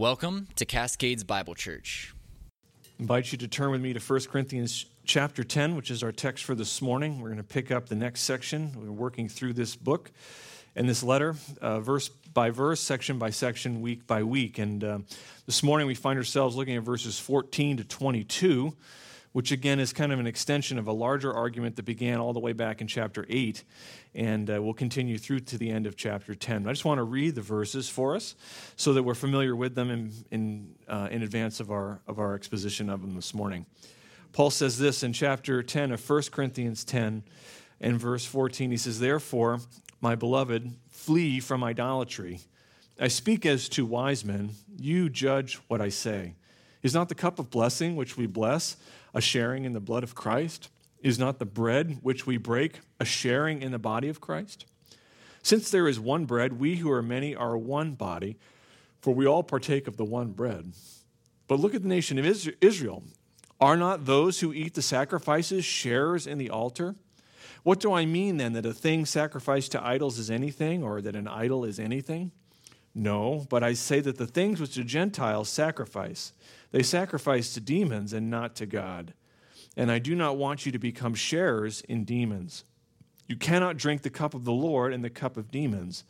Welcome to Cascades Bible Church. I invite you to turn with me to 1 Corinthians chapter 10, which is our text for this morning. We're going to pick up the next section. We're working through this book and this letter, uh, verse by verse, section by section, week by week. And uh, this morning we find ourselves looking at verses 14 to 22, which again is kind of an extension of a larger argument that began all the way back in chapter 8 and uh, we'll continue through to the end of chapter 10. I just want to read the verses for us so that we're familiar with them in, in, uh, in advance of our, of our exposition of them this morning. Paul says this in chapter 10 of 1 Corinthians 10 and verse 14. He says, Therefore, my beloved, flee from idolatry. I speak as to wise men. You judge what I say. Is not the cup of blessing which we bless a sharing in the blood of Christ? Is not the bread which we break a sharing in the body of Christ? Since there is one bread, we who are many are one body, for we all partake of the one bread. But look at the nation of Israel. Are not those who eat the sacrifices sharers in the altar? What do I mean then, that a thing sacrificed to idols is anything, or that an idol is anything? No, but I say that the things which the Gentiles sacrifice, they sacrifice to demons and not to God and I do not want you to become sharers in demons. You cannot drink the cup of the Lord and the cup of demons,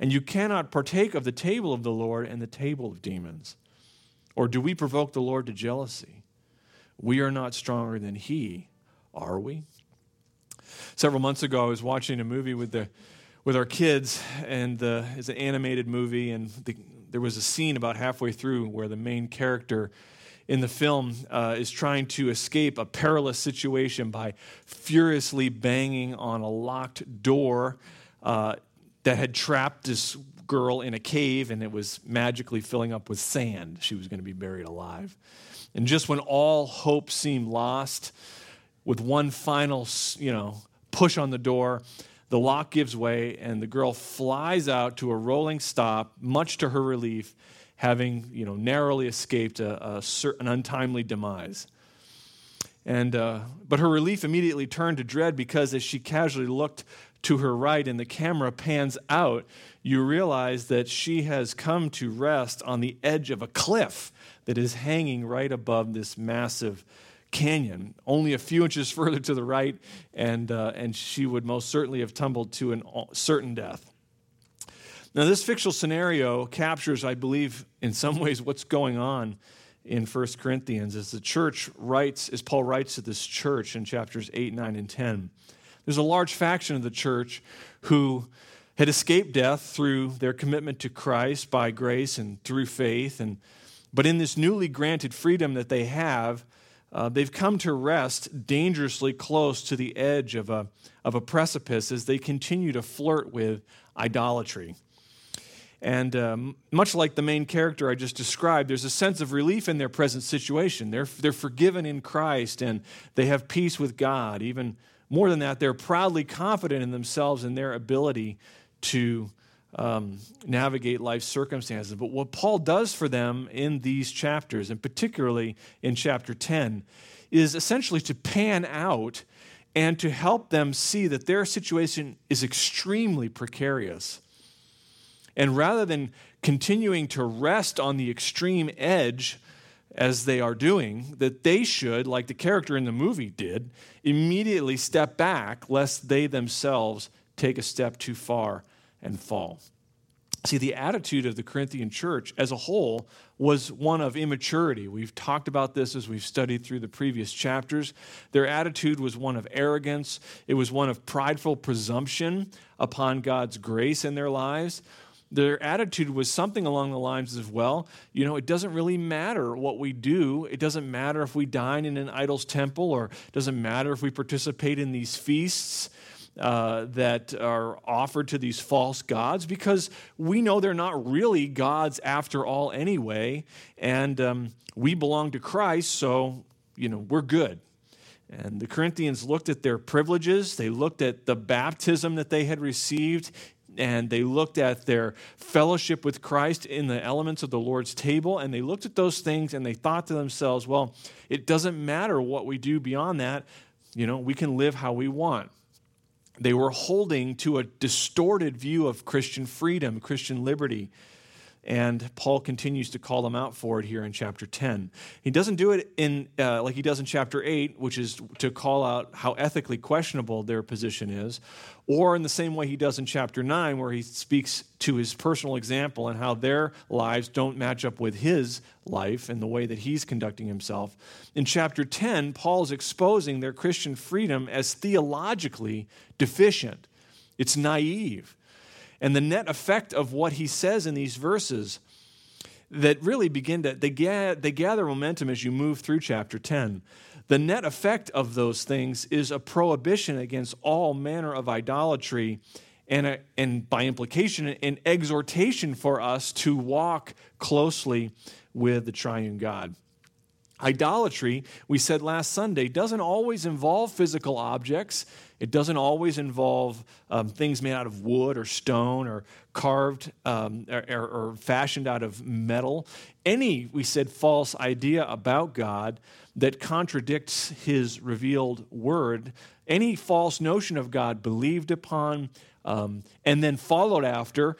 and you cannot partake of the table of the Lord and the table of demons. Or do we provoke the Lord to jealousy? We are not stronger than He, are we? Several months ago, I was watching a movie with the with our kids, and uh, it's an animated movie, and the, there was a scene about halfway through where the main character in the film uh, is trying to escape a perilous situation by furiously banging on a locked door uh, that had trapped this girl in a cave and it was magically filling up with sand. She was going to be buried alive. And just when all hope seemed lost, with one final, you know, push on the door, the lock gives way and the girl flies out to a rolling stop, much to her relief having you know, narrowly escaped a, a certain untimely demise. And, uh, but her relief immediately turned to dread because as she casually looked to her right and the camera pans out, you realize that she has come to rest on the edge of a cliff that is hanging right above this massive canyon, only a few inches further to the right, and, uh, and she would most certainly have tumbled to a certain death. Now, this fictional scenario captures, I believe, in some ways what's going on in 1 Corinthians as the church writes, as Paul writes to this church in chapters 8, 9, and 10. There's a large faction of the church who had escaped death through their commitment to Christ by grace and through faith. And, but in this newly granted freedom that they have, uh, they've come to rest dangerously close to the edge of a, of a precipice as they continue to flirt with idolatry. And um, much like the main character I just described, there's a sense of relief in their present situation. They're, they're forgiven in Christ and they have peace with God. Even more than that, they're proudly confident in themselves and their ability to um, navigate life's circumstances. But what Paul does for them in these chapters, and particularly in chapter 10, is essentially to pan out and to help them see that their situation is extremely precarious and rather than continuing to rest on the extreme edge as they are doing, that they should, like the character in the movie did, immediately step back lest they themselves take a step too far and fall. See, the attitude of the Corinthian church as a whole was one of immaturity. We've talked about this as we've studied through the previous chapters. Their attitude was one of arrogance, it was one of prideful presumption upon God's grace in their lives their attitude was something along the lines of, well, you know, it doesn't really matter what we do. It doesn't matter if we dine in an idol's temple, or it doesn't matter if we participate in these feasts. Uh, that are offered to these false gods because we know they're not really gods after all anyway and um, we belong to christ so you know we're good and the Corinthians looked at their privileges. They looked at the baptism that they had received and they looked at their fellowship with Christ in the elements of the Lord's table, and they looked at those things and they thought to themselves, well, it doesn't matter what we do beyond that. You know, we can live how we want. They were holding to a distorted view of Christian freedom, Christian liberty. And Paul continues to call them out for it here in chapter 10. He doesn't do it in uh, like he does in chapter 8, which is to call out how ethically questionable their position is, or in the same way he does in chapter 9, where he speaks to his personal example and how their lives don't match up with his life and the way that he's conducting himself. In chapter 10, Paul is exposing their Christian freedom as theologically deficient, it's naive. And the net effect of what he says in these verses that really begin to they, ga- they gather momentum as you move through chapter 10 the net effect of those things is a prohibition against all manner of idolatry and, a, and by implication an exhortation for us to walk closely with the triune god Idolatry, we said last Sunday, doesn't always involve physical objects. It doesn't always involve um, things made out of wood or stone or carved um, or, or fashioned out of metal. Any, we said, false idea about God that contradicts his revealed word, any false notion of God believed upon um, and then followed after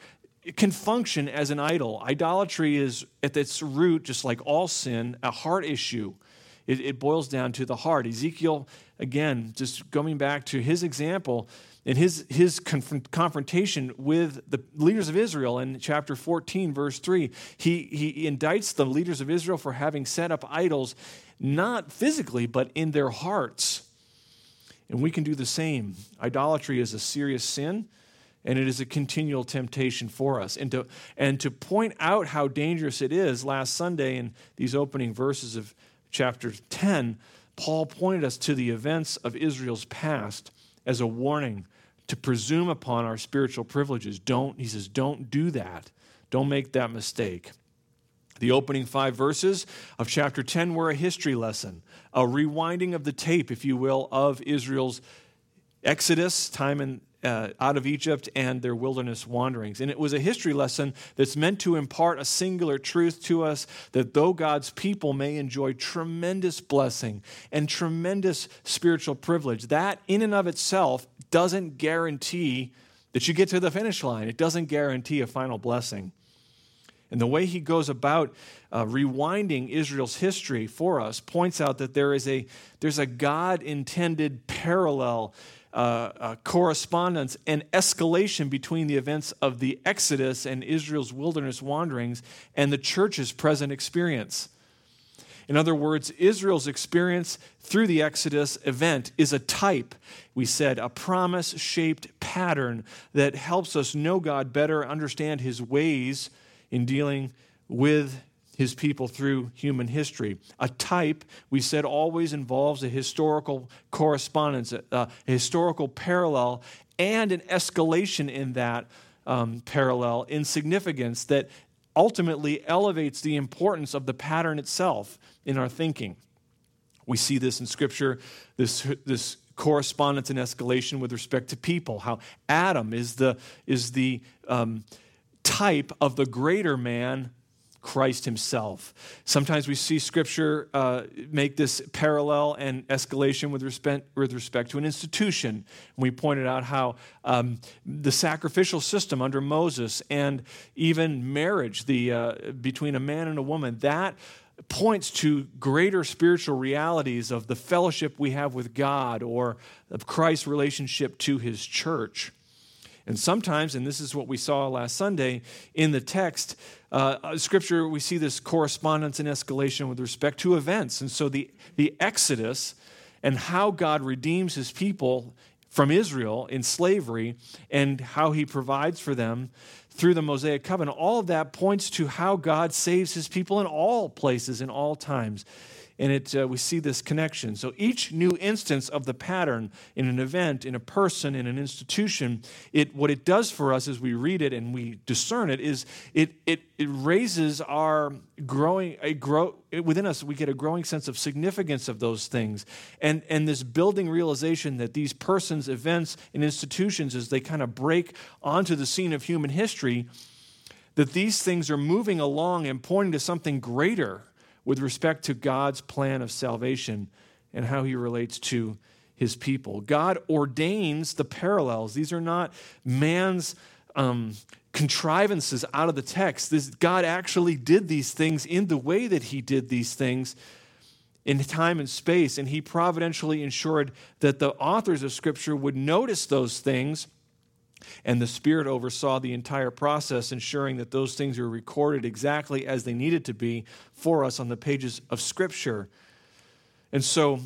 can function as an idol. Idolatry is, at its root, just like all sin, a heart issue. It, it, boils down to the heart. Ezekiel, again, just going back to his example and his, his conf- confrontation with the leaders of Israel in chapter 14, verse 3, he, he indicts the leaders of Israel for having set up idols, not physically, but in their hearts. And we can do the same. Idolatry is a serious sin and it is a continual temptation for us. And to, and to point out how dangerous it is, last Sunday in these opening verses of chapter 10, Paul pointed us to the events of Israel's past as a warning to presume upon our spiritual privileges. Don't, he says, don't do that. Don't make that mistake. The opening five verses of chapter 10 were a history lesson, a rewinding of the tape, if you will, of Israel's Exodus, time in uh, out of Egypt and their wilderness wanderings. And it was a history lesson that's meant to impart a singular truth to us that though God's people may enjoy tremendous blessing and tremendous spiritual privilege, that in and of itself doesn't guarantee that you get to the finish line. It doesn't guarantee a final blessing. And the way he goes about uh, rewinding Israel's history for us points out that there is a, there's a God intended parallel uh, uh, correspondence and escalation between the events of the Exodus and Israel's wilderness wanderings and the church's present experience. In other words, Israel's experience through the Exodus event is a type, we said, a promise shaped pattern that helps us know God better, understand his ways in dealing with his people through human history. A type, we said, always involves a historical correspondence, a, a historical parallel, and an escalation in that um, parallel in significance that ultimately elevates the importance of the pattern itself in our thinking. We see this in Scripture, this, this correspondence and escalation with respect to people, how Adam is the, is the um, type of the greater man Christ himself. Sometimes we see scripture uh, make this parallel and escalation with respect, with respect to an institution. We pointed out how um, the sacrificial system under Moses and even marriage the, uh, between a man and a woman, that points to greater spiritual realities of the fellowship we have with God or of Christ's relationship to his church. And sometimes, and this is what we saw last Sunday in the text, uh, scripture, we see this correspondence and escalation with respect to events. And so the, the Exodus and how God redeems his people from Israel in slavery and how he provides for them through the Mosaic covenant, all of that points to how God saves his people in all places, in all times and it, uh, we see this connection. So each new instance of the pattern in an event, in a person, in an institution, it, what it does for us as we read it and we discern it is it, it, it raises our growing, a grow, within us, we get a growing sense of significance of those things. And, and this building realization that these persons, events, and institutions, as they kind of break onto the scene of human history, that these things are moving along and pointing to something greater with respect to God's plan of salvation and how he relates to his people. God ordains the parallels. These are not man's um, contrivances out of the text. This, God actually did these things in the way that He did these things in time and space, and He providentially ensured that the authors of Scripture would notice those things. And the Spirit oversaw the entire process, ensuring that those things were recorded exactly as they needed to be for us on the pages of Scripture. And so,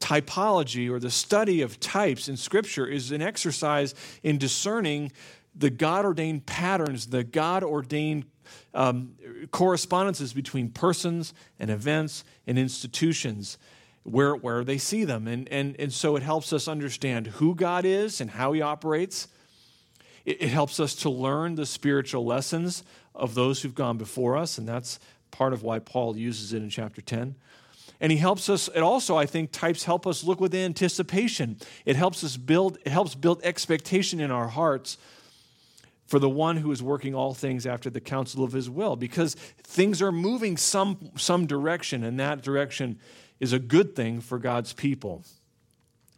typology or the study of types in Scripture is an exercise in discerning the God ordained patterns, the God ordained um, correspondences between persons and events and institutions where, where they see them. And, and, and so it helps us understand who God is and how He operates. It, it helps us to learn the spiritual lessons of those who've gone before us, and that's part of why Paul uses it in chapter 10. And he helps us, it also, I think, types help us look with anticipation. It helps us build, it helps build expectation in our hearts for the one who is working all things after the counsel of his will because things are moving some, some direction and that direction is a good thing for god's people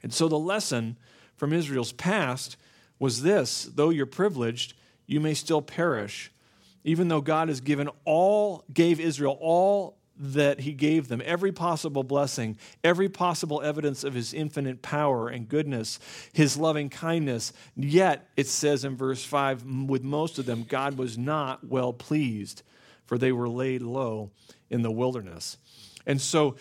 and so the lesson from israel's past was this though you're privileged you may still perish even though god has given all gave israel all that he gave them, every possible blessing, every possible evidence of his infinite power and goodness, his loving kindness. Yet, it says in verse 5, with most of them, God was not well pleased, for they were laid low in the wilderness. And so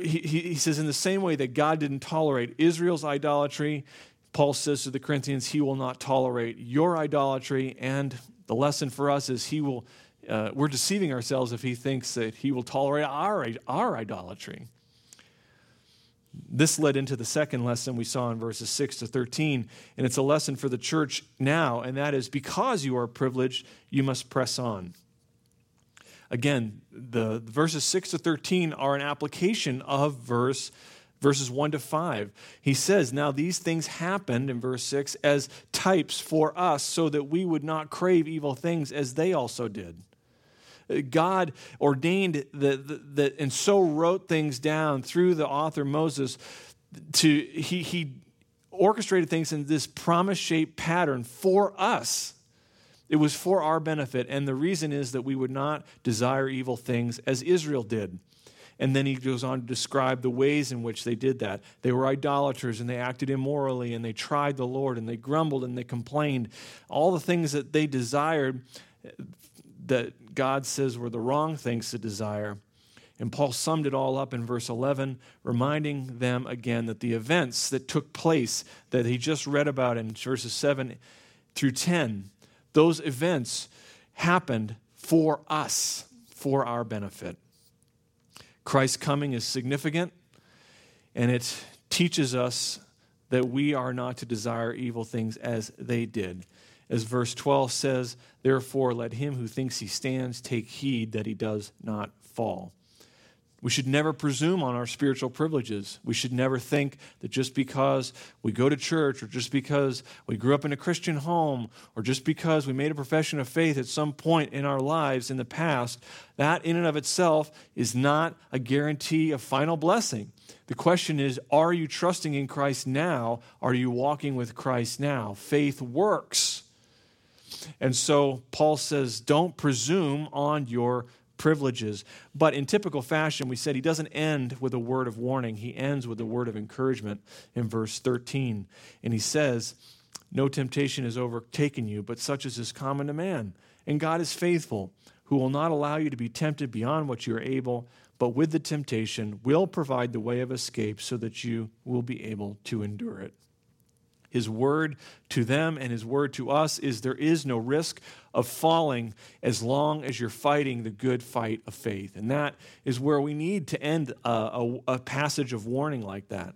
he, he says, in the same way that God didn't tolerate Israel's idolatry, Paul says to the Corinthians, he will not tolerate your idolatry. And the lesson for us is he will uh, we're deceiving ourselves if he thinks that he will tolerate our, our idolatry. This led into the second lesson we saw in verses 6 to 13, and it's a lesson for the church now, and that is because you are privileged, you must press on. Again, the verses 6 to 13 are an application of verse verses 1 to 5. He says, Now these things happened in verse 6 as types for us, so that we would not crave evil things as they also did. God ordained that, and so wrote things down through the author Moses to he he orchestrated things in this promise shaped pattern for us. It was for our benefit, and the reason is that we would not desire evil things as Israel did. And then he goes on to describe the ways in which they did that. They were idolaters and they acted immorally and they tried the Lord and they grumbled and they complained. All the things that they desired that God says were the wrong things to desire. And Paul summed it all up in verse 11, reminding them again that the events that took place that he just read about in verses 7 through 10, those events happened for us, for our benefit. Christ's coming is significant, and it teaches us that we are not to desire evil things as they did. As verse 12 says, therefore let him who thinks he stands take heed that he does not fall. We should never presume on our spiritual privileges. We should never think that just because we go to church or just because we grew up in a Christian home or just because we made a profession of faith at some point in our lives in the past, that in and of itself is not a guarantee of final blessing. The question is are you trusting in Christ now? Are you walking with Christ now? Faith works. And so Paul says, don't presume on your privileges. But in typical fashion, we said he doesn't end with a word of warning, he ends with a word of encouragement in verse 13. And he says, No temptation has overtaken you, but such as is common to man. And God is faithful, who will not allow you to be tempted beyond what you are able, but with the temptation will provide the way of escape so that you will be able to endure it. His word to them and his word to us is there is no risk of falling as long as you're fighting the good fight of faith. And that is where we need to end a, a, a passage of warning like that.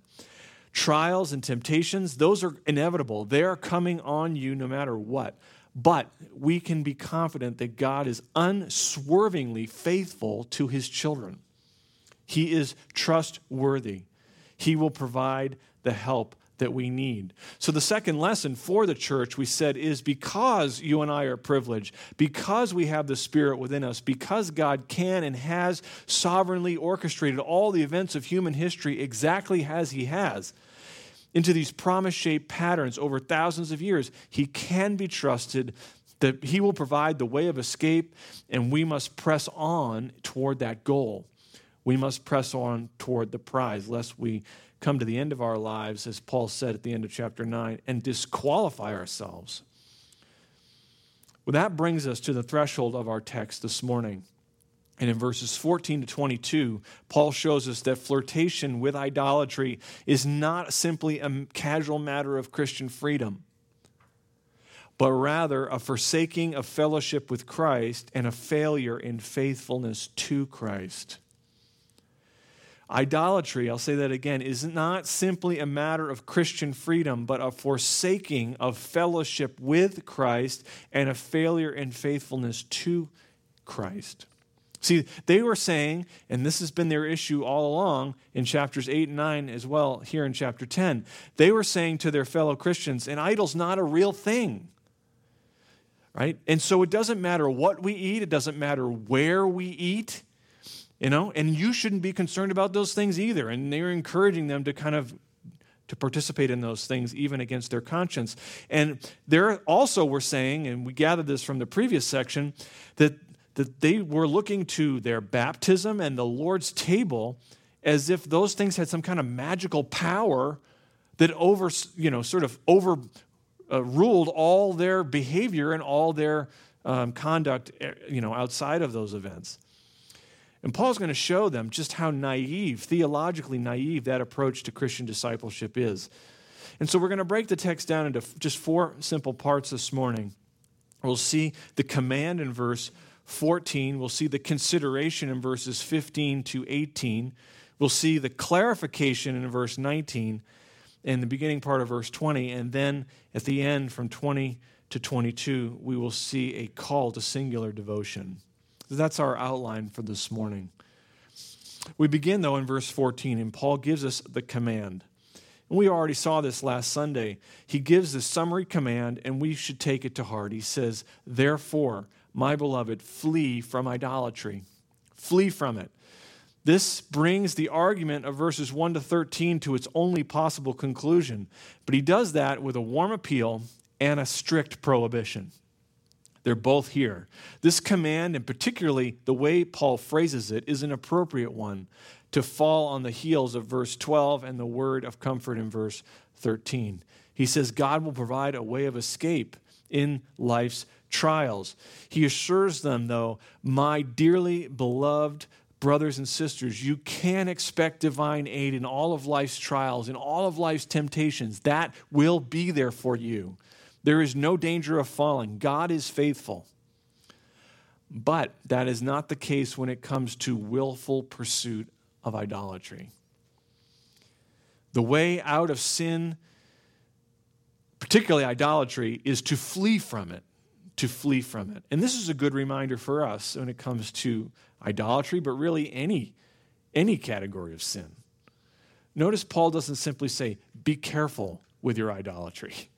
Trials and temptations, those are inevitable. They are coming on you no matter what. But we can be confident that God is unswervingly faithful to his children. He is trustworthy. He will provide the help that we need. So, the second lesson for the church, we said, is because you and I are privileged, because we have the Spirit within us, because God can and has sovereignly orchestrated all the events of human history exactly as He has, into these promise shaped patterns over thousands of years, He can be trusted that He will provide the way of escape, and we must press on toward that goal. We must press on toward the prize, lest we come to the end of our lives, as Paul said at the end of chapter 9, and disqualify ourselves. Well, that brings us to the threshold of our text this morning. And in verses 14 to 22, Paul shows us that flirtation with idolatry is not simply a casual matter of Christian freedom, but rather a forsaking of fellowship with Christ and a failure in faithfulness to Christ. Idolatry, I'll say that again, is not simply a matter of Christian freedom, but a forsaking of fellowship with Christ and a failure in faithfulness to Christ. See, they were saying, and this has been their issue all along in chapters 8 and 9 as well, here in chapter 10. They were saying to their fellow Christians, an idol's not a real thing. Right? And so it doesn't matter what we eat, it doesn't matter where we eat, you know, and you shouldn't be concerned about those things either. And they're encouraging them to kind of to participate in those things even against their conscience. And there also were saying, and we gathered this from the previous section, that that they were looking to their baptism and the Lord's table as if those things had some kind of magical power that over, you know, sort of over uh, ruled all their behavior and all their um, conduct, eh, you know, outside of those events. And Paul's going to show them just how naive, theologically naive, that approach to Christian discipleship is. And so we're going to break the text down into just four simple parts this morning. We'll see the command in verse 14. We'll see the consideration in verses 15 to 18. We'll see the clarification in verse 19 in the beginning part of verse 20. And then at the end, from 20 to 22, we will see a call to singular devotion. That's our outline for this morning. We begin, though, in verse 14, and Paul gives us the command. And we already saw this last Sunday. He gives the summary command, and we should take it to heart. He says, Therefore, my beloved, flee from idolatry. Flee from it. This brings the argument of verses 1 to 13 to its only possible conclusion. But he does that with a warm appeal and a strict prohibition. They're both here. This command, and particularly the way Paul phrases it, is an appropriate one to fall on the heels of verse 12 and the word of comfort in verse 13. He says, God will provide a way of escape in life's trials. He assures them, though, my dearly beloved brothers and sisters, you can expect divine aid in all of life's trials, in all of life's temptations. That will be there for you. There is no danger of falling. God is faithful. But that is not the case when it comes to willful pursuit of idolatry. The way out of sin, particularly idolatry, is to flee from it. To flee from it. And this is a good reminder for us when it comes to idolatry, but really any, any category of sin. Notice Paul doesn't simply say, be careful with your idolatry.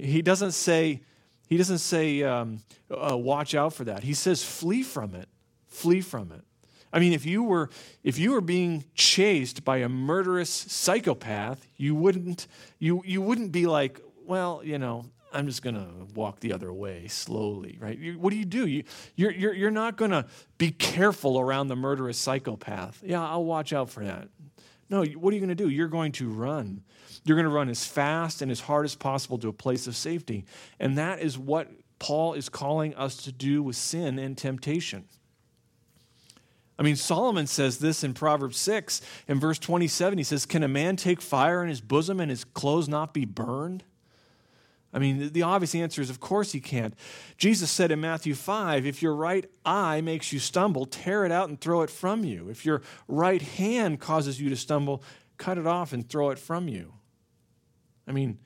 He doesn't say, he doesn't say, um, uh, watch out for that. He says, flee from it. Flee from it. I mean, if you were if you were being chased by a murderous psychopath, you wouldn't you you wouldn't be like, well, you know, I'm just going to walk the other way slowly, right? You, what do you do? You, you're, you're, you're not going to be careful around the murderous psychopath. Yeah, I'll watch out for that. No, what are you going to do? You're going to run. You're going to run as fast and as hard as possible to a place of safety. And that is what Paul is calling us to do with sin and temptation. I mean, Solomon says this in Proverbs 6, in verse 27. He says, Can a man take fire in his bosom and his clothes not be burned? I mean, the obvious answer is, of course, he can't. Jesus said in Matthew 5 if your right eye makes you stumble, tear it out and throw it from you. If your right hand causes you to stumble, cut it off and throw it from you. I mean,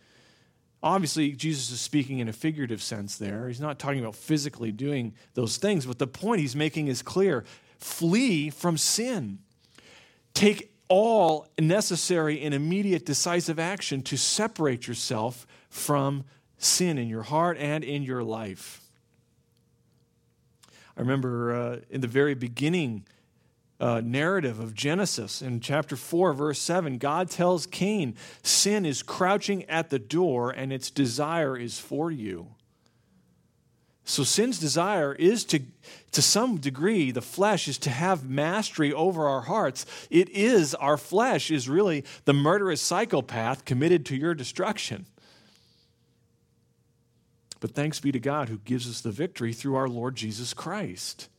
obviously, Jesus is speaking in a figurative sense there. He's not talking about physically doing those things, but the point he's making is clear flee from sin. Take all necessary and immediate decisive action to separate yourself from sin in your heart and in your life. I remember uh, in the very beginning uh, narrative of Genesis. In chapter 4, verse 7, God tells Cain, Sin is crouching at the door, and its desire is for you. So, sin's desire is to, to some degree, the flesh is to have mastery over our hearts. It is, our flesh is really the murderous psychopath committed to your destruction. But thanks be to God who gives us the victory through our Lord Jesus Christ.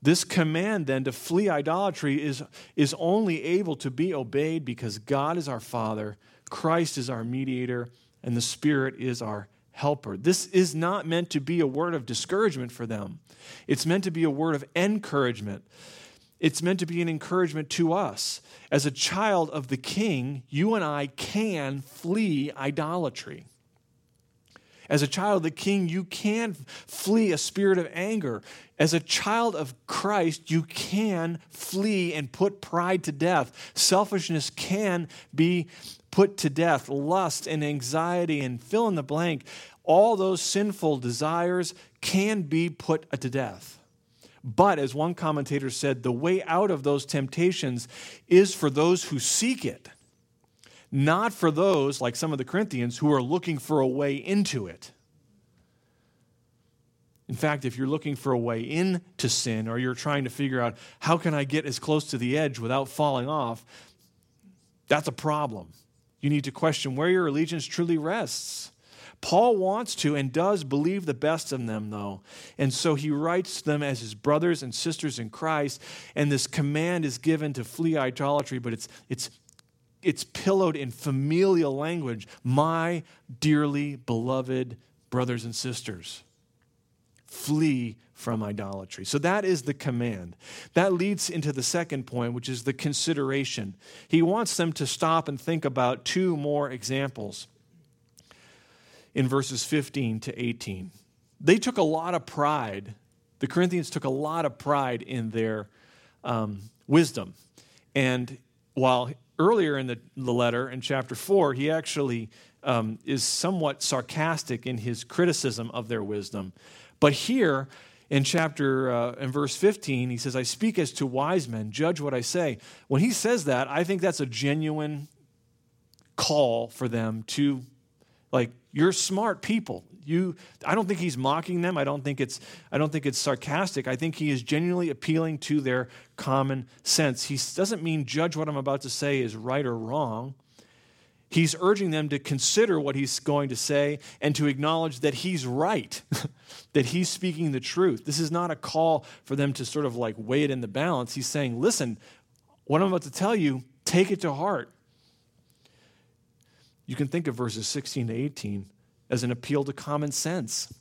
This command then to flee idolatry is, is only able to be obeyed because God is our Father, Christ is our mediator, and the Spirit is our helper. This is not meant to be a word of discouragement for them, it's meant to be a word of encouragement. It's meant to be an encouragement to us. As a child of the king, you and I can flee idolatry. As a child of the king, you can flee a spirit of anger. As a child of Christ, you can flee and put pride to death. Selfishness can be put to death. Lust and anxiety and fill in the blank, all those sinful desires can be put to death. But as one commentator said, the way out of those temptations is for those who seek it not for those, like some of the Corinthians, who are looking for a way into it. In fact, if you're looking for a way into sin or you're trying to figure out how can I get as close to the edge without falling off, that's a problem. You need to question where your allegiance truly rests. Paul wants to and does believe the best in them, though. And so he writes them as his brothers and sisters in Christ. And this command is given to flee idolatry, but it's, it's it's pillowed in familial language my dearly beloved brothers and sisters flee from idolatry. So that is the command. That leads into the second point which is the consideration. He wants them to stop and think about two more examples in verses 15 to 18 they took a lot of pride the corinthians took a lot of pride in their um, wisdom. And while earlier in the, the letter, in chapter 4, he actually um, is somewhat sarcastic in his criticism of their wisdom. But here, in chapter uh, in verse 15 he says i speak as to wise men. Judge what i say. When he says that i think that's a genuine call for them to like you're smart people. You i don't think he's mocking them. I don't think it's i don't think it's sarcastic. I think he is genuinely appealing to their common sense. He doesn't mean judge what i'm about to say is right or wrong he's urging them to consider what he's going to say and to acknowledge that he's right that he's speaking the truth this is not a call for them to sort of like weigh it in the balance he's saying listen what i'm about to tell you take it to heart you can think of verses 16 to 18 as an appeal to common sense.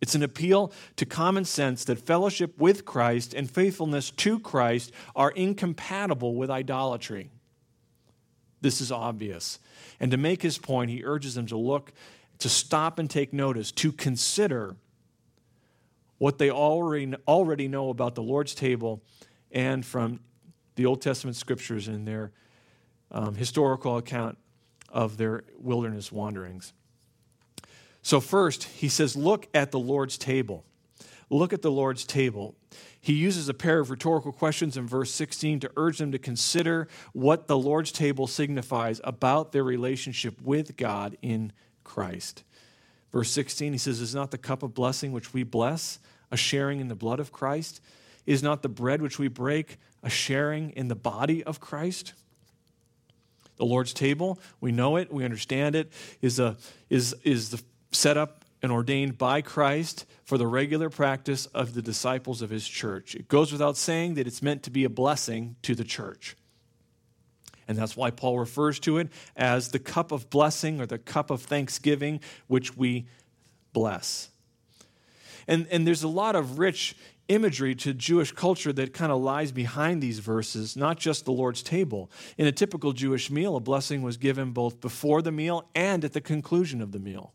It's an appeal to common sense that fellowship with Christ and faithfulness to Christ are incompatible with idolatry. This is obvious. And to make his point, he urges them to look, to stop and take notice, to consider what they already, already know about the Lord's table and from the Old Testament scriptures in their um, historical account of their wilderness wanderings. So, first, he says, Look at the Lord's table. Look at the Lord's table. He uses a pair of rhetorical questions in verse 16 to urge them to consider what the Lord's table signifies about their relationship with God in Christ. Verse 16, he says, Is not the cup of blessing which we bless a sharing in the blood of Christ? Is not the bread which we break a sharing in the body of Christ? The Lord's table, we know it, we understand it, is, a, is, is the set up and ordained by Christ for the regular practice of the disciples of his church. It goes without saying that it's meant to be a blessing to the church. And that's why Paul refers to it as the cup of blessing or the cup of thanksgiving, which we bless. And, and there's a lot of rich imagery to Jewish culture that kind of lies behind these verses, not just the Lord's table. In a typical Jewish meal, a blessing was given both before the meal and at the conclusion of the meal.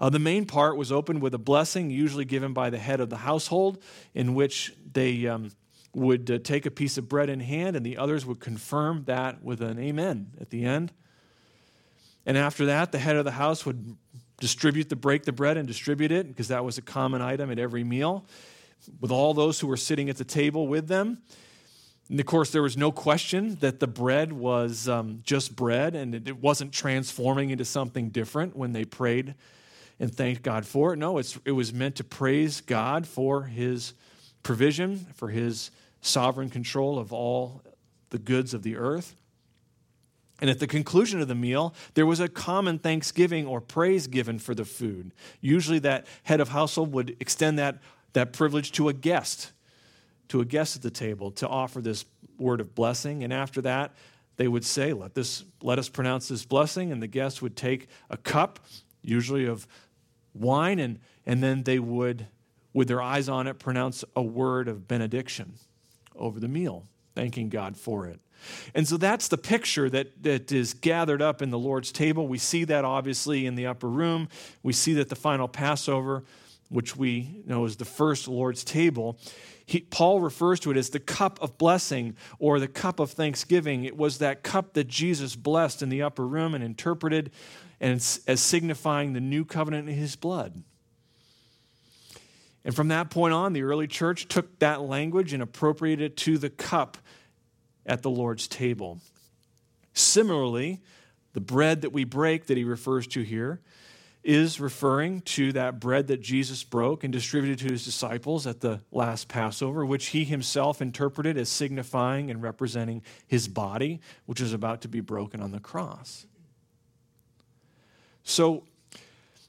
Uh, the main part was opened with a blessing, usually given by the head of the household, in which they um, would uh, take a piece of bread in hand, and the others would confirm that with an amen at the end. And after that, the head of the house would distribute the break the bread and distribute it because that was a common item at every meal. with all those who were sitting at the table with them. And of course, there was no question that the bread was um, just bread and it wasn't transforming into something different when they prayed and thanked God for it. No, it was meant to praise God for his provision, for his sovereign control of all the goods of the earth. And at the conclusion of the meal, there was a common thanksgiving or praise given for the food. Usually, that head of household would extend that, that privilege to a guest, to a guest at the table, to offer this word of blessing. And after that, they would say, Let, this, let us pronounce this blessing. And the guest would take a cup, usually of wine, and, and then they would, with their eyes on it, pronounce a word of benediction over the meal, thanking God for it. And so that's the picture that, that is gathered up in the Lord's table. We see that obviously in the upper room. We see that the final Passover, which we know is the first Lord's table, he, Paul refers to it as the cup of blessing or the cup of thanksgiving. It was that cup that Jesus blessed in the upper room and interpreted and as signifying the new covenant in his blood. And from that point on, the early church took that language and appropriated it to the cup at the Lord's table. Similarly, the bread that we break that he refers to here is referring to that bread that Jesus broke and distributed to his disciples at the last Passover, which he himself interpreted as signifying and representing his body, which is about to be broken on the cross. So,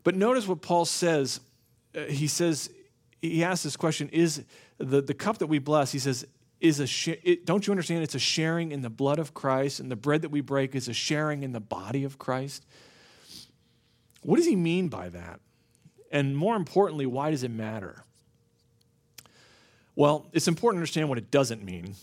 but notice what Paul says. Uh, he says, he asks this question is the, the cup that we bless, he says, is a sh- it, don't you understand it's a sharing in the blood of Christ and the bread that we break is a sharing in the body of Christ? What does he mean by that? And more importantly, why does it matter? Well, it's important to understand what it doesn't mean.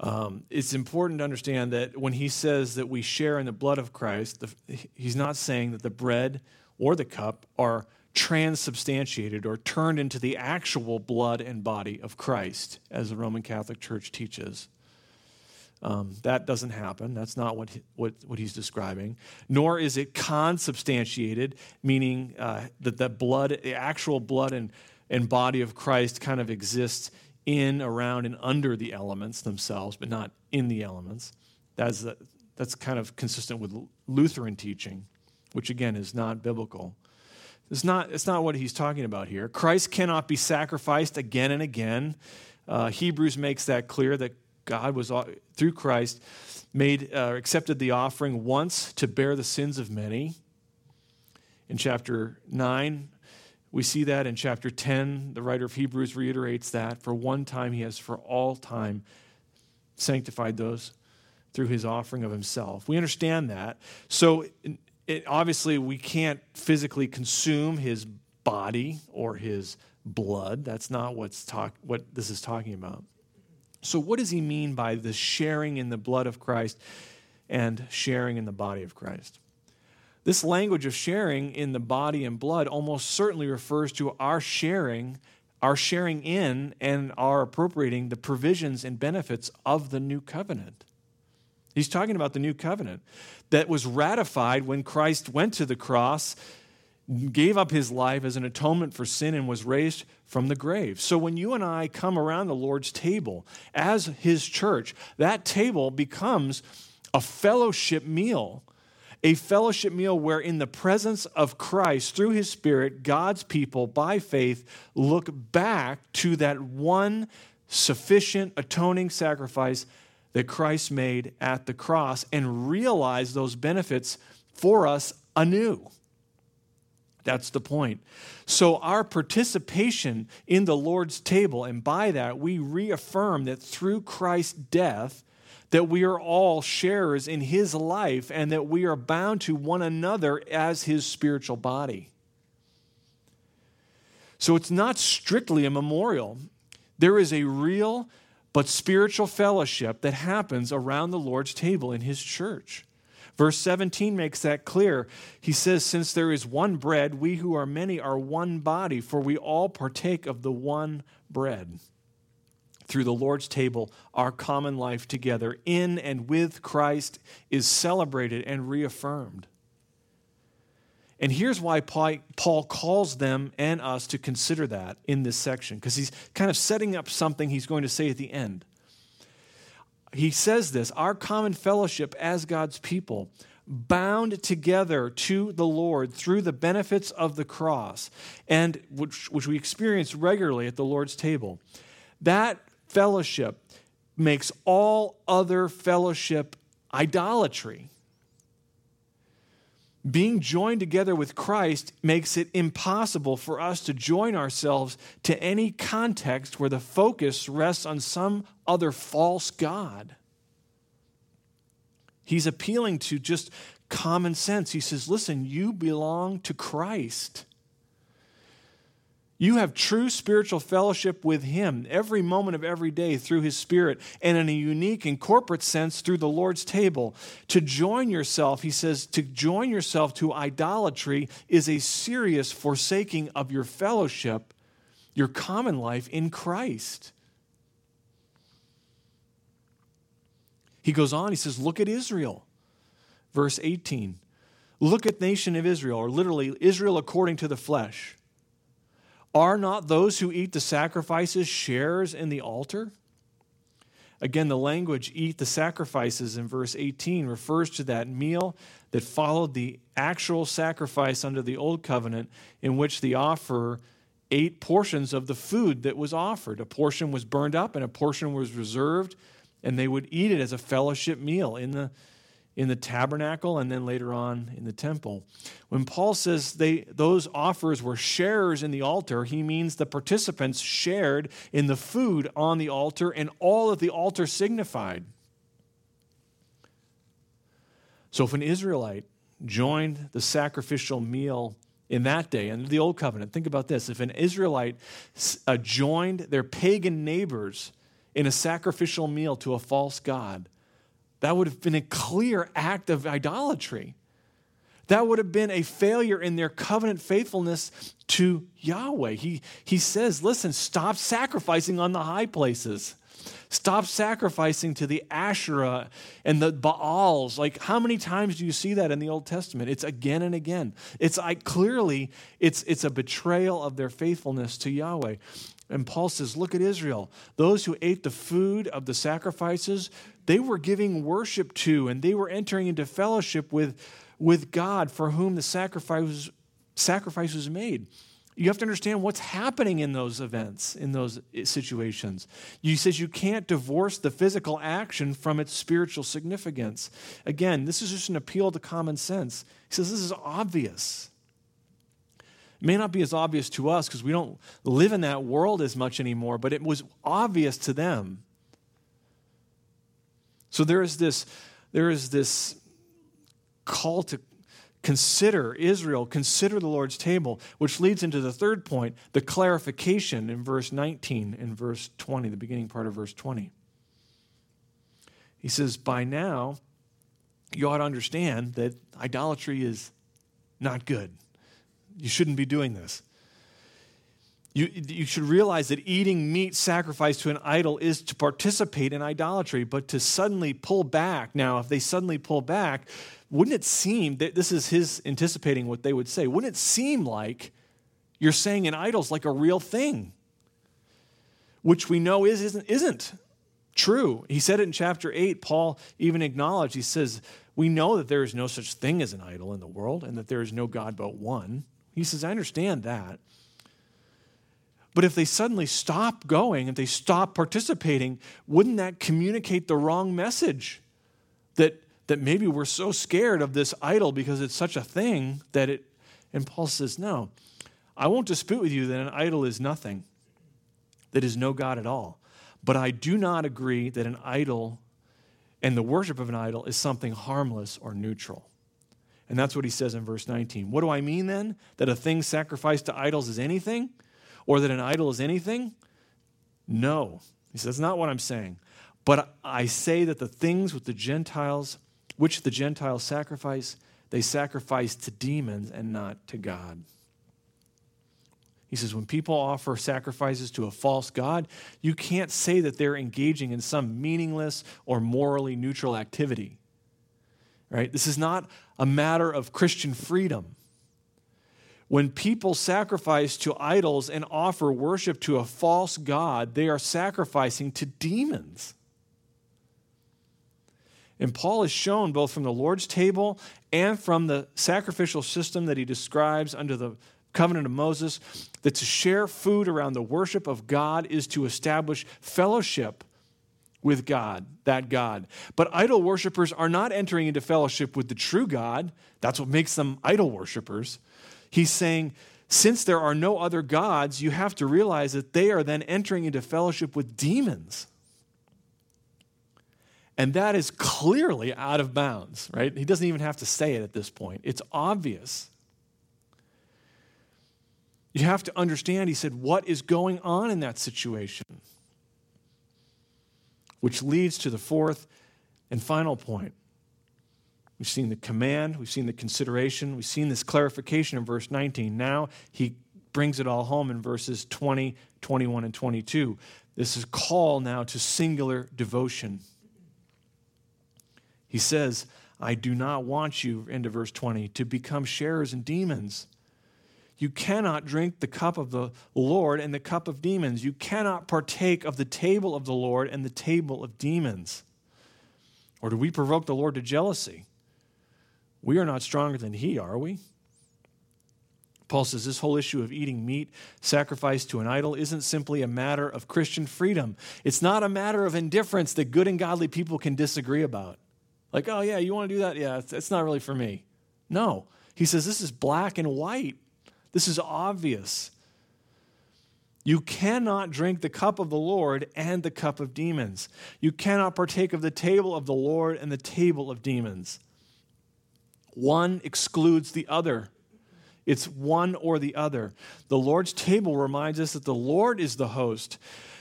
Um, it's important to understand that when he says that we share in the blood of Christ, the, he's not saying that the bread or the cup are transubstantiated or turned into the actual blood and body of Christ, as the Roman Catholic Church teaches. Um, that doesn't happen. That's not what, he, what, what he's describing. Nor is it consubstantiated, meaning uh, that the blood, the actual blood and, and body of Christ kind of exists in, around, and under the elements themselves, but not in the elements. That's, that's kind of consistent with Lutheran teaching, which again is not biblical. It's not, it's not what he's talking about here. Christ cannot be sacrificed again and again. Uh, Hebrews makes that clear that God was, uh, through Christ, made, uh, accepted the offering once to bear the sins of many. In chapter 9, we see that. In chapter 10, the writer of Hebrews reiterates that. For one time, he has for all time sanctified those through his offering of himself. We understand that. So, it, obviously we can't physically consume his body or his blood. That's not what's talk, what this is talking about. So, what does he mean by the sharing in the blood of Christ and sharing in the body of Christ? This language of sharing in the body and blood almost certainly refers to our sharing, our sharing in and our appropriating the provisions and benefits of the new covenant. He's talking about the new covenant that was ratified when Christ went to the cross, gave up his life as an atonement for sin, and was raised from the grave. So when you and I come around the Lord's table as his church, that table becomes a fellowship meal. A fellowship meal where, in the presence of Christ, through his Spirit, God's people, by faith, look back to that one sufficient atoning sacrifice that Christ made at the cross and realize those benefits for us anew. That's the point. So, our participation in the Lord's table, and by that, we reaffirm that through Christ's death, that we are all sharers in his life and that we are bound to one another as his spiritual body. So, it's not strictly a memorial, there is a real but spiritual fellowship that happens around the Lord's table in his church. Verse 17 makes that clear. He says, Since there is one bread, we who are many are one body, for we all partake of the one bread. Through the Lord's table, our common life together in and with Christ is celebrated and reaffirmed. And here's why Paul calls them and us to consider that in this section, because he's kind of setting up something he's going to say at the end. He says this our common fellowship as God's people, bound together to the Lord through the benefits of the cross, and which, which we experience regularly at the Lord's table, that fellowship makes all other fellowship idolatry being joined together with Christ makes it impossible for us to join ourselves to any context where the focus rests on some other false God. He's appealing to just common sense. He says, Listen, you belong to Christ. You have true spiritual fellowship with Him every moment of every day through His Spirit, and in a unique and corporate sense through the Lord's table. To join yourself, he says, to join yourself to idolatry is a serious forsaking of your fellowship, your common life in Christ. He goes on, he says, Look at Israel. Verse 18. Look at nation of Israel, or literally Israel according to the flesh. Are not those who eat the sacrifices shares in the altar? Again, the language eat the sacrifices in verse 18 refers to that meal that followed the actual sacrifice under the old covenant, in which the offerer ate portions of the food that was offered. A portion was burned up and a portion was reserved, and they would eat it as a fellowship meal in the in the tabernacle and then later on in the temple. When Paul says they, those offers were sharers in the altar, he means the participants shared in the food on the altar and all that the altar signified. So if an Israelite joined the sacrificial meal in that day under the old covenant, think about this. If an Israelite uh, joined their pagan neighbors in a sacrificial meal to a false god, that would have been a clear act of idolatry. That would have been a failure in their covenant faithfulness to Yahweh. He, he says, listen, stop sacrificing on the high places. Stop sacrificing to the Asherah and the Baals. Like, how many times do you see that in the Old Testament? It's again and again. It's like clearly it's, it's a betrayal of their faithfulness to Yahweh. And Paul says, Look at Israel. Those who ate the food of the sacrifices, they were giving worship to and they were entering into fellowship with, with God for whom the sacrifice, sacrifice was made. You have to understand what's happening in those events, in those situations. He says you can't divorce the physical action from its spiritual significance. Again, this is just an appeal to common sense. He says this is obvious. It may not be as obvious to us because we don't live in that world as much anymore, but it was obvious to them. So there is this, there is this call to consider Israel, consider the Lord's table, which leads into the third point, the clarification in verse 19 and verse 20, the beginning part of verse 20. He says, By now, you ought to understand that idolatry is not good. You shouldn't be doing this. You, you should realize that eating meat sacrificed to an idol is to participate in idolatry, but to suddenly pull back. Now, if they suddenly pull back, wouldn't it seem that this is his anticipating what they would say? Wouldn't it seem like you're saying an idol's like a real thing? Which we know is, isn't, isn't true. He said it in chapter 8. Paul even acknowledged, he says, We know that there is no such thing as an idol in the world and that there is no God but one. He says, I understand that. But if they suddenly stop going, if they stop participating, wouldn't that communicate the wrong message? That, that maybe we're so scared of this idol because it's such a thing that it. And Paul says, No, I won't dispute with you that an idol is nothing, that is no God at all. But I do not agree that an idol and the worship of an idol is something harmless or neutral. And that's what he says in verse 19. What do I mean then? That a thing sacrificed to idols is anything? Or that an idol is anything? No. He says, that's not what I'm saying. But I say that the things with the Gentiles, which the Gentiles sacrifice, they sacrifice to demons and not to God. He says, when people offer sacrifices to a false God, you can't say that they're engaging in some meaningless or morally neutral activity right? This is not a matter of Christian freedom. When people sacrifice to idols and offer worship to a false God, they are sacrificing to demons. And Paul is shown both from the Lord's table and from the sacrificial system that he describes under the covenant of Moses that to share food around the worship of God is to establish fellowship with God, that God. But idol worshippers are not entering into fellowship with the true God. That's what makes them idol worshippers. He's saying, since there are no other gods, you have to realize that they are then entering into fellowship with demons. And that is clearly out of bounds, right? He doesn't even have to say it at this point. It's obvious. You have to understand, he said, what is going on in that situation. Which leads to the fourth and final point. We've seen the command, we've seen the consideration, we've seen this clarification in verse 19. Now he brings it all home in verses 20, 21, and 22. This is call now to singular devotion. He says, I do not want you, into verse 20, to become sharers in demons. You cannot drink the cup of the Lord and the cup of demons. You cannot partake of the table of the Lord and the table of demons. Or do we provoke the Lord to jealousy? We are not stronger than he, are we? Paul says this whole issue of eating meat sacrificed to an idol isn't simply a matter of Christian freedom. It's not a matter of indifference that good and godly people can disagree about. Like, oh, yeah, you want to do that? Yeah, it's, it's not really for me. No. He says this is black and white. This is obvious. You cannot drink the cup of the Lord and the cup of demons. You cannot partake of the table of the Lord and the table of demons. One excludes the other. It's one or the other. The Lord's table reminds us that the Lord is the host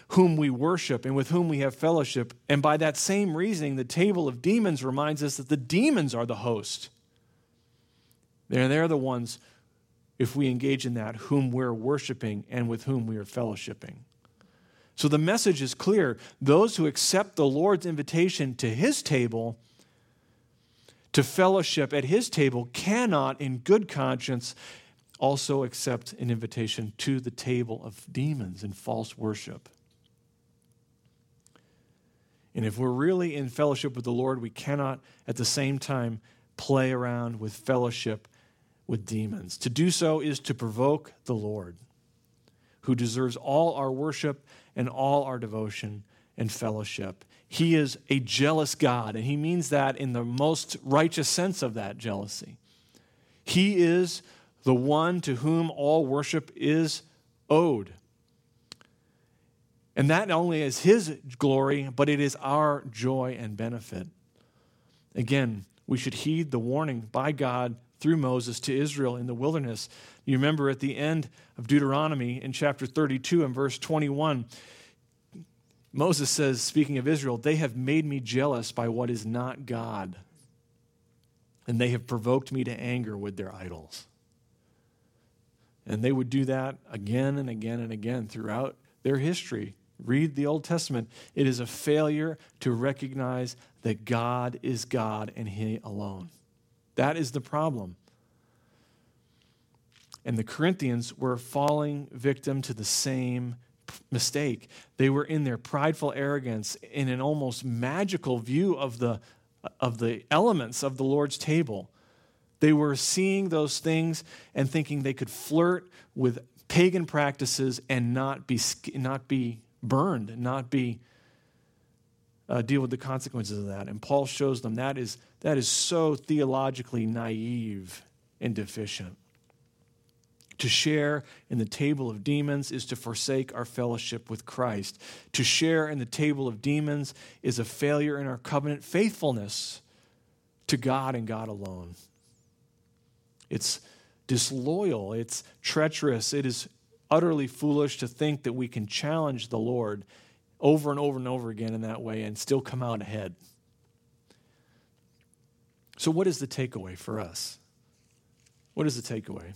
whom we worship and with whom we have fellowship. And by that same reasoning, the table of demons reminds us that the demons are the host. They're, they're the ones, if we engage in that, whom we're worshiping and with whom we are fellowshipping. So the message is clear. Those who accept the Lord's invitation to his table to fellowship at his table cannot, in good conscience, also accept an invitation to the table of demons and false worship. And if we're really in fellowship with the Lord, we cannot at the same time play around with fellowship with demons. To do so is to provoke the Lord, who deserves all our worship and all our devotion and fellowship. He is a jealous God, and he means that in the most righteous sense of that jealousy. He is the one to whom all worship is owed. And that only is his glory, but it is our joy and benefit. Again, we should heed the warning by God through Moses to Israel in the wilderness. You remember at the end of Deuteronomy in chapter 32 and verse 21, Moses says, speaking of Israel, they have made me jealous by what is not God, and they have provoked me to anger with their idols. And they would do that again and again and again throughout their history. Read the Old Testament. It is a failure to recognize that God is God and He alone. That is the problem. And the Corinthians were falling victim to the same mistake. They were in their prideful arrogance in an almost magical view of the, of the elements of the Lord's table. They were seeing those things and thinking they could flirt with pagan practices and not be, not be burned, and not be uh, deal with the consequences of that. And Paul shows them that is, that is so theologically naive and deficient. To share in the table of demons is to forsake our fellowship with Christ. To share in the table of demons is a failure in our covenant faithfulness to God and God alone. It's disloyal, it's treacherous, it is utterly foolish to think that we can challenge the Lord over and over and over again in that way and still come out ahead. So, what is the takeaway for us? What is the takeaway?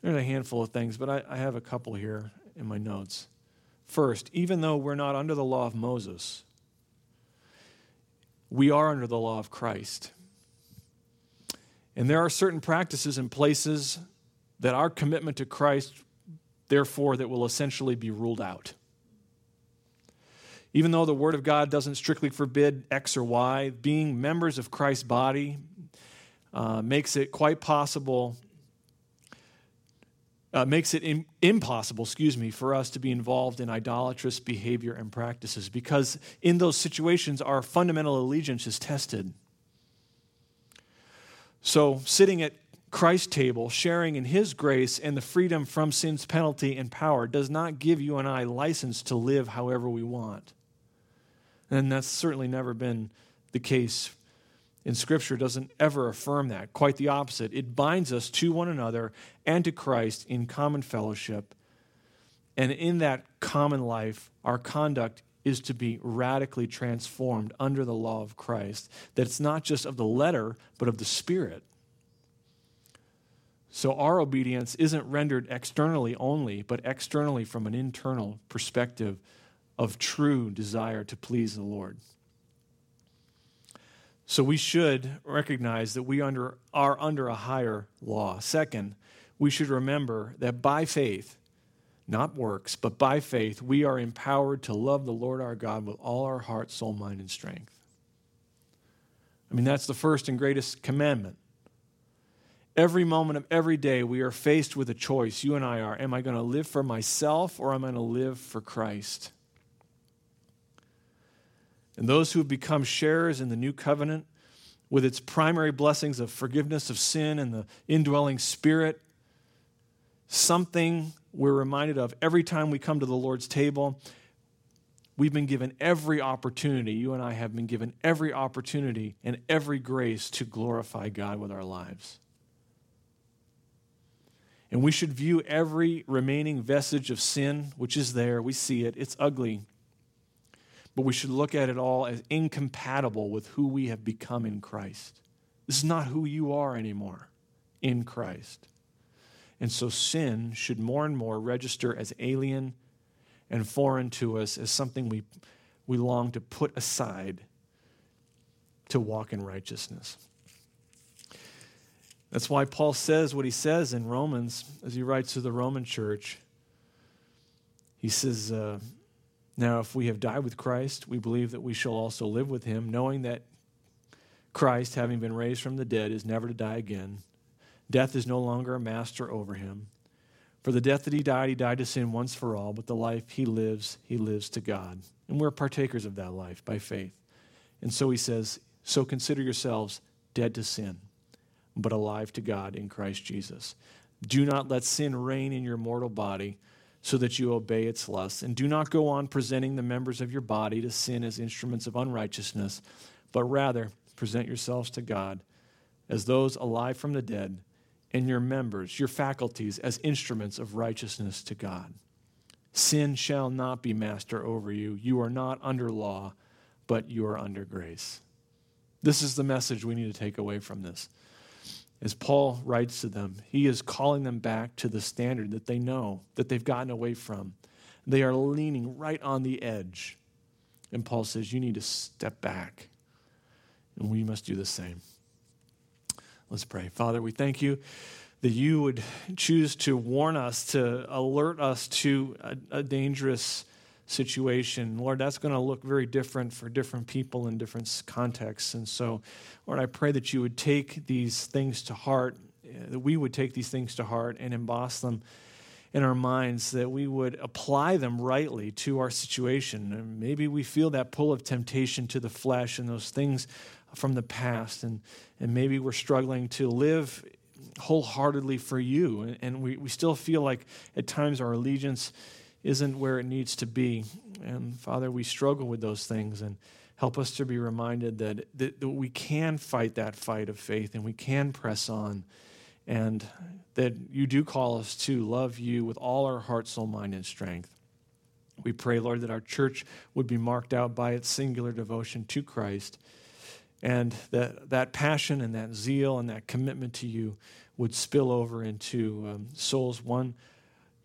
There's a handful of things, but I, I have a couple here in my notes. First, even though we're not under the law of Moses, we are under the law of Christ. And there are certain practices and places that our commitment to Christ, therefore, that will essentially be ruled out. Even though the Word of God doesn't strictly forbid X or Y, being members of Christ's body uh, makes it quite possible, uh, makes it impossible, excuse me, for us to be involved in idolatrous behavior and practices because in those situations, our fundamental allegiance is tested. So, sitting at Christ's table, sharing in his grace and the freedom from sin's penalty and power, does not give you and I license to live however we want. And that's certainly never been the case in Scripture, doesn't ever affirm that. Quite the opposite. It binds us to one another and to Christ in common fellowship. And in that common life, our conduct is to be radically transformed under the law of Christ. That it's not just of the letter, but of the Spirit. So our obedience isn't rendered externally only, but externally from an internal perspective of true desire to please the Lord. So we should recognize that we under, are under a higher law. Second, we should remember that by faith, not works, but by faith, we are empowered to love the Lord our God with all our heart, soul, mind, and strength. I mean, that's the first and greatest commandment. Every moment of every day, we are faced with a choice. You and I are. Am I going to live for myself or am I going to live for Christ? And those who have become sharers in the new covenant, with its primary blessings of forgiveness of sin and the indwelling spirit, something we're reminded of every time we come to the Lord's table. We've been given every opportunity, you and I have been given every opportunity and every grace to glorify God with our lives. And we should view every remaining vestige of sin, which is there, we see it, it's ugly. But we should look at it all as incompatible with who we have become in Christ. This is not who you are anymore in Christ. And so sin should more and more register as alien and foreign to us, as something we, we long to put aside to walk in righteousness. That's why Paul says what he says in Romans as he writes to the Roman church. He says, uh, Now, if we have died with Christ, we believe that we shall also live with him, knowing that Christ, having been raised from the dead, is never to die again. Death is no longer a master over him. For the death that he died, he died to sin once for all, but the life he lives, he lives to God. And we're partakers of that life by faith. And so he says, So consider yourselves dead to sin, but alive to God in Christ Jesus. Do not let sin reign in your mortal body so that you obey its lusts. And do not go on presenting the members of your body to sin as instruments of unrighteousness, but rather present yourselves to God as those alive from the dead and your members, your faculties, as instruments of righteousness to God. Sin shall not be master over you. You are not under law, but you are under grace. This is the message we need to take away from this. As Paul writes to them, he is calling them back to the standard that they know, that they've gotten away from. They are leaning right on the edge. And Paul says, You need to step back. And we must do the same. Let's pray. Father, we thank you that you would choose to warn us, to alert us to a, a dangerous situation. Lord, that's going to look very different for different people in different contexts. And so, Lord, I pray that you would take these things to heart, eh, that we would take these things to heart and emboss them in our minds, that we would apply them rightly to our situation. And maybe we feel that pull of temptation to the flesh and those things from the past, and, and maybe we're struggling to live wholeheartedly for you. And, and we, we still feel like at times our allegiance isn't where it needs to be. And Father, we struggle with those things and help us to be reminded that, that, that we can fight that fight of faith and we can press on and that you do call us to love you with all our heart, soul, mind, and strength. We pray, Lord, that our church would be marked out by its singular devotion to Christ and that, that passion and that zeal and that commitment to you would spill over into um, souls won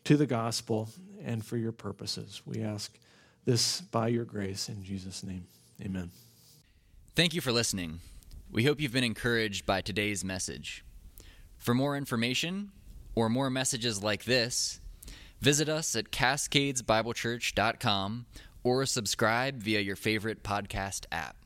to the gospel and for your purposes. We ask this by your grace in Jesus' name. Amen. Thank you for listening. We hope you've been encouraged by today's message. For more information, or more messages like this, visit us at cascadesbiblechurch.com or subscribe via your favorite podcast app.